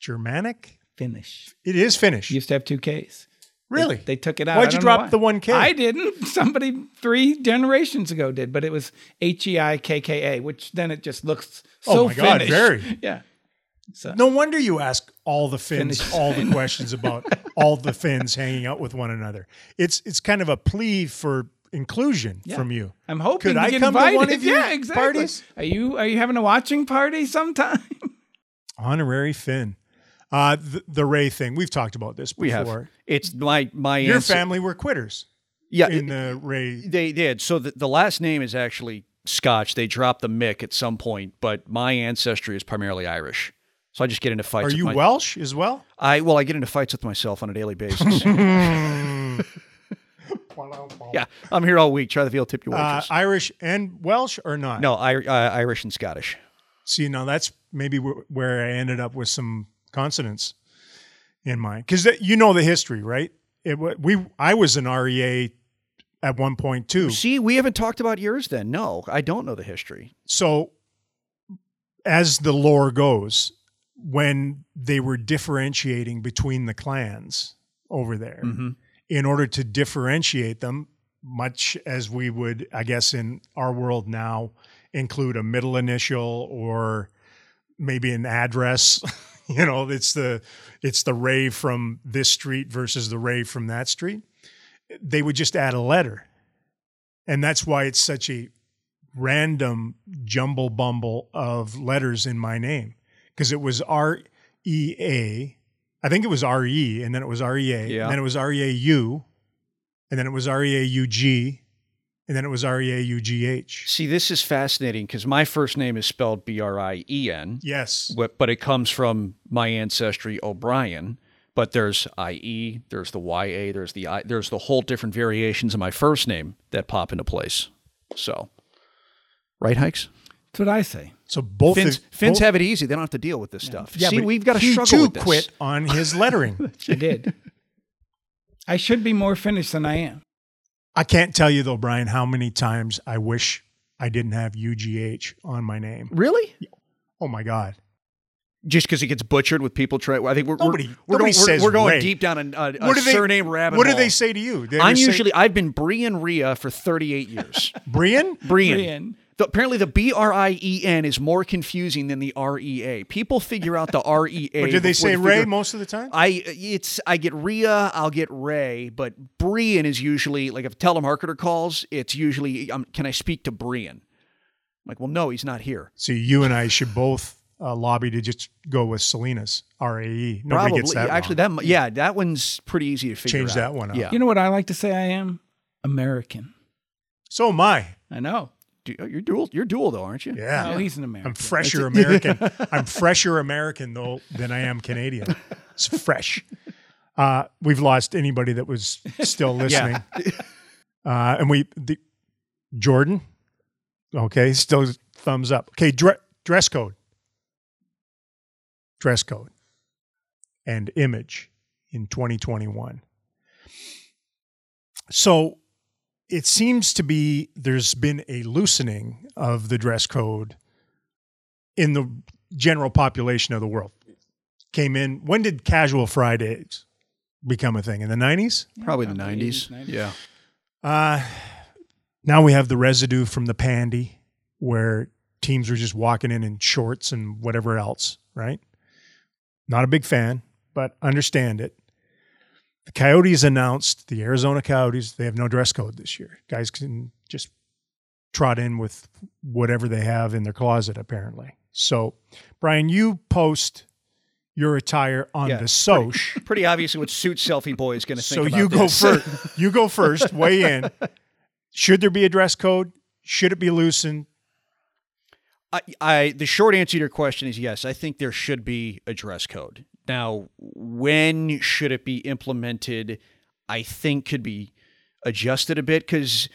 Germanic? Finnish. It is Finnish. Used to have two Ks. really? They, they took it out. Why'd you drop why. the one K? I didn't. <laughs> Somebody three generations ago did, but it was H E I K K A, which then it just looks oh so Oh my God, very. <laughs> Yeah. So No wonder you ask all the Finns Finnish. all the <laughs> questions about all the Finns hanging out with one another. It's it's kind of a plea for inclusion Yeah. from you. I'm hoping Could to I get come to one of <laughs> your yeah, exactly. parties? Are you are you having a watching party sometime? <laughs> Honorary Finn. Uh, the, the Ray thing. We've talked about this before. We have. It's my my Your answer- family were quitters Yeah, in the Ray. They did. So the, the last name is actually Scotch. They dropped the Mick at some point, but my ancestry is primarily Irish. So I just get into fights. Are with you my- Welsh as well? I well, I get into fights with myself on a daily basis. <laughs> yeah, I'm here all week. Try the veal tip your Uh. Irish and Welsh or not? no, I, uh, Irish and Scottish. See, now that's maybe wh- where I ended up with some consonants in mine because you know the history, right? It we I was an REA at one point too. See, we haven't talked about yours then. No, I don't know the history. So, as the lore goes, when they were differentiating between the clans over there, Mhm. In order to differentiate them, much as we would, I guess, in our world now, include a middle initial or maybe an address. <laughs> you know, it's the it's the Ray from this street versus the Ray from that street. They would just add a letter, and that's why it's such a random jumble bumble of letters in my name because it was R E A. I think it was R E, and then it was R E A, Yeah. and then it was R E A U, and then it was R E A U G, and then it was R E A U G H. See, this is fascinating because my first name is spelled B R I E N. Yes. but but it comes from my ancestry O'Brien. But there's IE, there's the YA, there's the I, there's the whole different variations of my first name that pop into place. So, right, hikes. That's what I say. So both Finns, of- Finns both- have it easy; they don't have to deal with this stuff. Yeah, See, we've got to he struggle too with this. quit on his <laughs> lettering. I did. I should be more Finnish than I am. I can't tell you though, Brian, how many times I wish I didn't have UGH on my name. Really? Oh my God. Just because it gets butchered with people trying. I think we're Nobody- we're, we're nobody going, we're- says we're, going Ray. deep down a, a, a What do they- surname rabbit What do they say to you? They I'm ever say- usually I've been Brian Ria for 38 years. <laughs> Brian. Brian. Brian. The- apparently, the B R I E N is more confusing than the R E A. People figure out the <laughs> R E A. Did they say figure- Ray most of the time? I it's I get Ria, I'll get Ray, but Brian is usually like if a telemarketer calls, it's usually um, can I speak to Brian? I'm like, well, no, he's not here. So you and I should both uh, lobby to just go with Selena's R A E. Nobody Probably gets that. actually wrong. that yeah, that one's pretty easy to figure out. Change out. that one up. Yeah, You know what I like to say I am? American. So am I. I know. Du- you're dual. You're dual though, aren't you? Yeah. Oh, he's an American. I'm fresher <laughs> American. I'm fresher American though than I am Canadian. It's fresh. Uh, we've lost anybody that was still listening. Uh, and we, the, Jordan, okay, still thumbs up. Okay, dre- dress code. Dress code. and image in 2021. So it seems to be there's been a loosening of the dress code in the general population of the world. Came in, when did casual Fridays become a thing? In the 90s? Probably the Probably 90s. 80s, 90s. Yeah. Uh, now we have the residue from the pandy where teams were just walking in in shorts and whatever else, right? Not a big fan, but understand it. The Coyotes announced, the Arizona Coyotes, they have no dress code this year. Guys can just trot in with whatever they have in their closet, apparently. So, Brian, you post your attire on Yeah, the Soch. <laughs> Pretty obviously what Suit Selfie Boy is going to think So you go first. <laughs> You go first. Weigh in. Should there be a dress code? Should it be loosened? I, I the short answer to your question is yes. I think there should be a dress code. Now, when should it be implemented? I think could be adjusted a bit because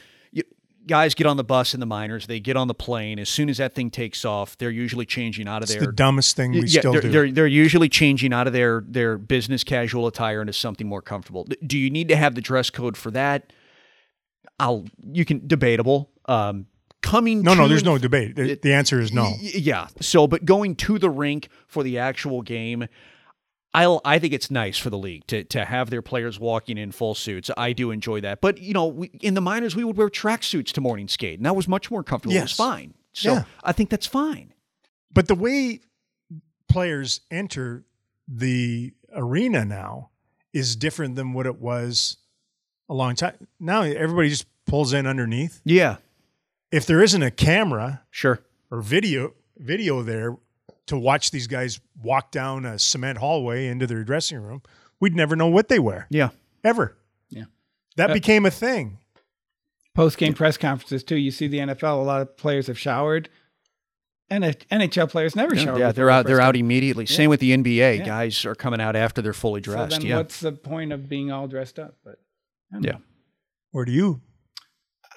guys get on the bus in the minors, they get on the plane. As soon as that thing takes off, they're usually changing out of It's their the dumbest thing we yeah, still they're, do. They're, they're usually changing out of their their business casual attire into something more comfortable. Do you need to have the dress code for that? I'll you can debatable. Um, coming no, no, there's no debate. The, the answer is no. Yeah. So, but going to the rink for the actual game, I I think it's nice for the league to to have their players walking in full suits. I do enjoy that. But you know, we, in the minors, we would wear tracksuits to morning skate, and that was much more comfortable. It was fine. So Yeah. I think that's fine. But the way players enter the arena now is different than what it was a long time. Now everybody just pulls in underneath. Yeah. If there isn't a camera Sure. or video video there to watch these guys walk down a cement hallway into their dressing room, we'd never know what they wear Yeah. ever. Yeah. That Uh, became a thing. Post game press conferences too. You see the NFL. A lot of players have showered, and NHL players never shower. Yeah, they're out. They're first out game. immediately. Same with the NBA. Yeah. Guys are coming out after they're fully So dressed. then, yeah. what's the point of being all dressed up? But Yeah. know. Where do you?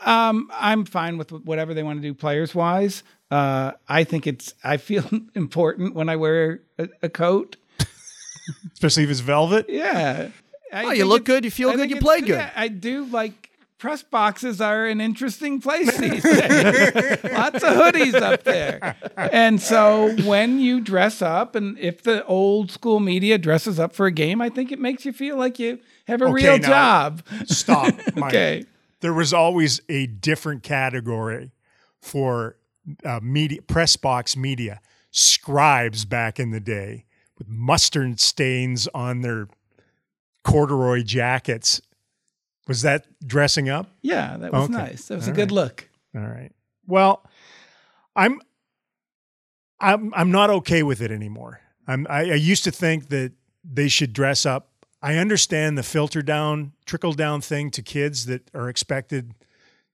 Um, I'm fine with whatever they want to do players wise. Uh, I think it's. I feel <laughs> important when I wear a, a coat. Especially if it's velvet. Yeah. I Oh, you look good, you feel I good, you play good. yeah, I do like press boxes are an interesting place <laughs> these days. Lots of hoodies up there. And so when you dress up and if the old school media dresses up for a game, I think it makes you feel like you have a Okay, real now- job. Stop. <laughs> Mike. Okay. There was always a different category for uh, media, press box media, scribes back in the day with mustard stains on their corduroy jackets. Was that dressing up? Yeah, that was Okay. nice. That was a good right. look. All right. Well, I'm I'm I'm not okay with it anymore. I'm I, I used to think that they should dress up. I understand the filter down, trickle down thing to kids that are expected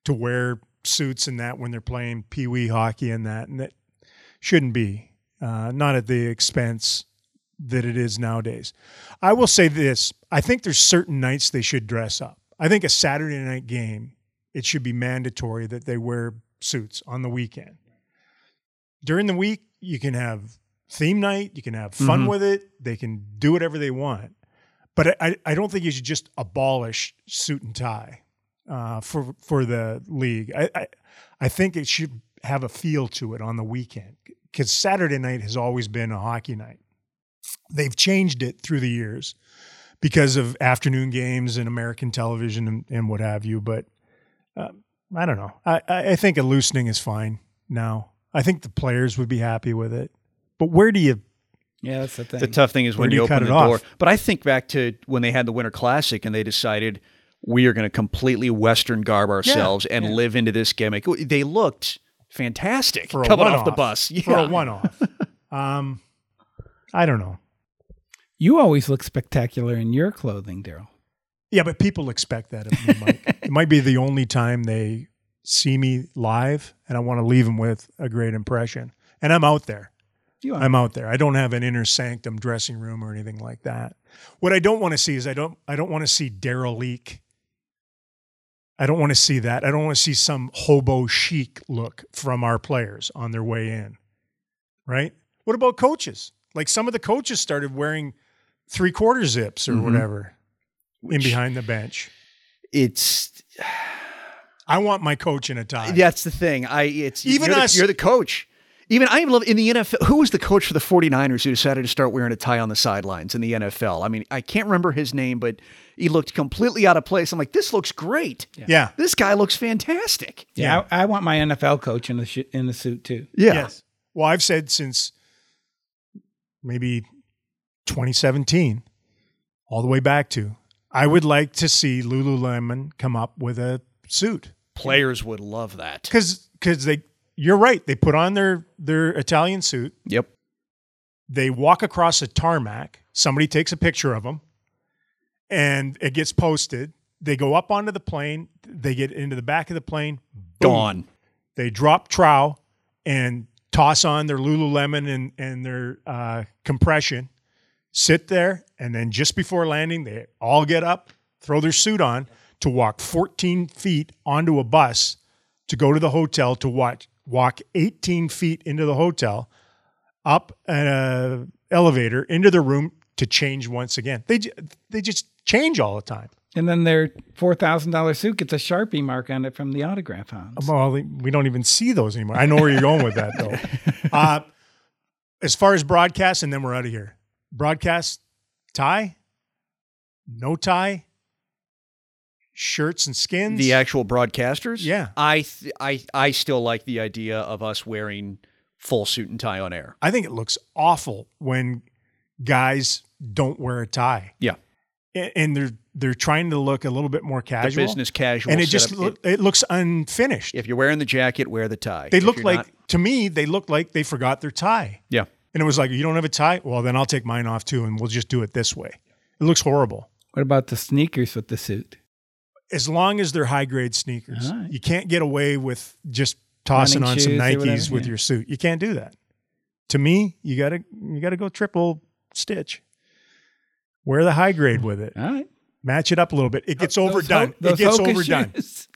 to wear suits and that when they're playing pee wee hockey and that, and that shouldn't be. Uh, not at the expense that it is nowadays. I will say this: I think there's certain nights they should dress up. I think a Saturday night game, it should be mandatory that they wear suits on the weekend. During the week, you can have theme night, you can have fun Mhm. with it, they can do whatever they want. But I, I don't think you should just abolish suit and tie uh, for for the league. I, I I think it should have a feel to it on the weekend because Saturday night has always been a hockey night. They've changed it through the years because of afternoon games and American television and, and what have you. But um, I don't know. I, I I think a loosening is fine now. I think the players would be happy with it. But where do you? Yeah, that's the thing. The tough thing is Where when you, you open cut the it door. off? But I think back to when they had the Winter Classic and they decided we are going to completely Western garb ourselves and yeah. live into this gimmick. They looked fantastic For coming off the one-off. bus. For a one-off. <laughs> um, I don't know. you always look spectacular in your clothing, Daryl. Yeah, but people expect that of me, Mike. <laughs> it might be the only time they see me live, and I want to leave them with a great impression. And I'm out there. You are. I'm out there. I don't have an inner sanctum dressing room or anything like that. What I don't want to see is I don't I don't want to see Daryl leak. I don't want to see that. I don't want to see some hobo chic look from our players on their way in. Right? What about coaches? Like some of the coaches started wearing three quarter zips or Mhm. whatever in behind the bench. It's I want my coach in a tie. that's the thing. I it's Even you're the- us- you're the coach. Even I even love in the NFL. Who was the coach for the 49ers who decided to start wearing a tie on the sidelines in the NFL? I mean, I can't remember his name, but he looked completely out of place. I'm like, this looks great. Yeah. This guy looks fantastic. Yeah, I, I want my NFL coach in the sh- in the suit too. Yeah. Yes. Well, I've said since maybe 2017, all the way back to, I would like to see Lululemon come up with a suit Players would love that. because because they. You're right. They put on their their Italian suit. Yep. They walk across a tarmac. Somebody takes a picture of them, and it gets posted. They go up onto the plane. They get into the back of the plane. boom. Gone. They drop trow and toss on their Lululemon and, and their uh, compression, sit there, and then just before landing, they all get up, throw their suit on to walk 14 feet onto a bus to go to the hotel to watch, walk 18 feet into the hotel, up an elevator into the room to change once again. They, they just change all the time. And then their four thousand dollar suit gets a sharpie mark on it from the autograph hounds. Well, we don't even see those anymore. I know where you're going with that, though. <laughs> Uh, as far as broadcast, and then we're out of here. Broadcast tie, no tie, shirts and skins. The actual broadcasters. Yeah. I th- I I still like the idea of us wearing full suit and tie on air. I think it looks awful when guys don't wear a tie, Yeah. And they're they're trying to look a little bit more The casual, business casual. and it just setup. look, it looks unfinished. if you're wearing the jacket, wear the tie. they If look like not- to me they look like they forgot their tie. yeah. And it was like, you don't have a tie? Well, then I'll take mine off too, and we'll just do it this way. It looks horrible. What about the sneakers with the suit? As long as they're high grade sneakers, All right. you can't get away with just tossing Running on some Nikes whatever, with yeah. your suit. You can't do that. To me, you gotta you gotta go triple stitch. Wear the high grade with it. All right. Match it up a little bit. It uh, gets Those overdone. ho- those it gets overdone. shoes.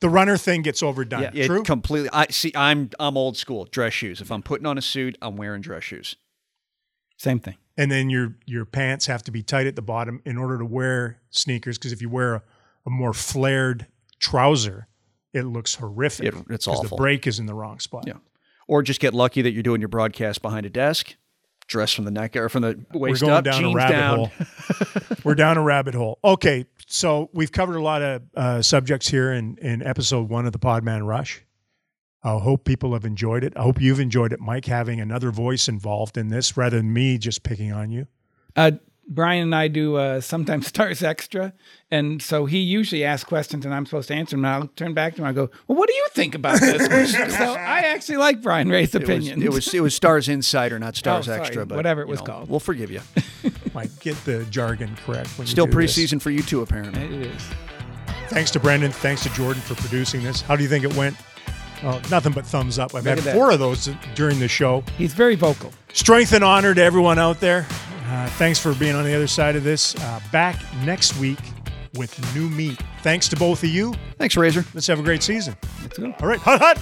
The runner thing gets overdone. Yeah, it True. completely. I see. I'm I'm old school. Dress shoes. If I'm putting on a suit, I'm wearing dress shoes. Same thing. and then your your pants have to be tight at the bottom in order to wear sneakers because if you wear a, a more flared trouser it looks horrific It- it's awful. the break is in the wrong spot Yeah. Or just get lucky that you're doing your broadcast behind a desk, dress from the neck or from the waist we're going up, down a jeans rabbit down. hole <laughs> we're down a rabbit hole okay so we've covered a lot of uh, subjects here in in episode one of the podman rush I hope people have enjoyed it. I hope you've enjoyed it, Mike, having another voice involved in this rather than me just picking on you. Uh, Brian and I do uh, sometimes <laughs> Stars Extra, and so he usually asks questions, and I'm supposed to answer them. And I'll turn back to him. I go, "Well, what do you think about this?" <laughs> so I actually like Brian Rea's It was, opinion. it was it was Stars Insider, not <laughs> Stars Oh, sorry, Extra, but whatever it was know, called. We'll forgive you. Mike, get the jargon correct. When you Still do this. preseason for you too, apparently. it is. Thanks to Brendan. Thanks to Jordan for producing this. How do you think it went? Well, nothing but thumbs up. I've Look had at that. four of those during the show. He's very vocal. Strength and honor to everyone out there. Uh, thanks for being on the other side of this. Uh, back next week with new meat. Thanks to both of you. Thanks, Razor. Let's have a great season. Let's go. All right, hot, hot.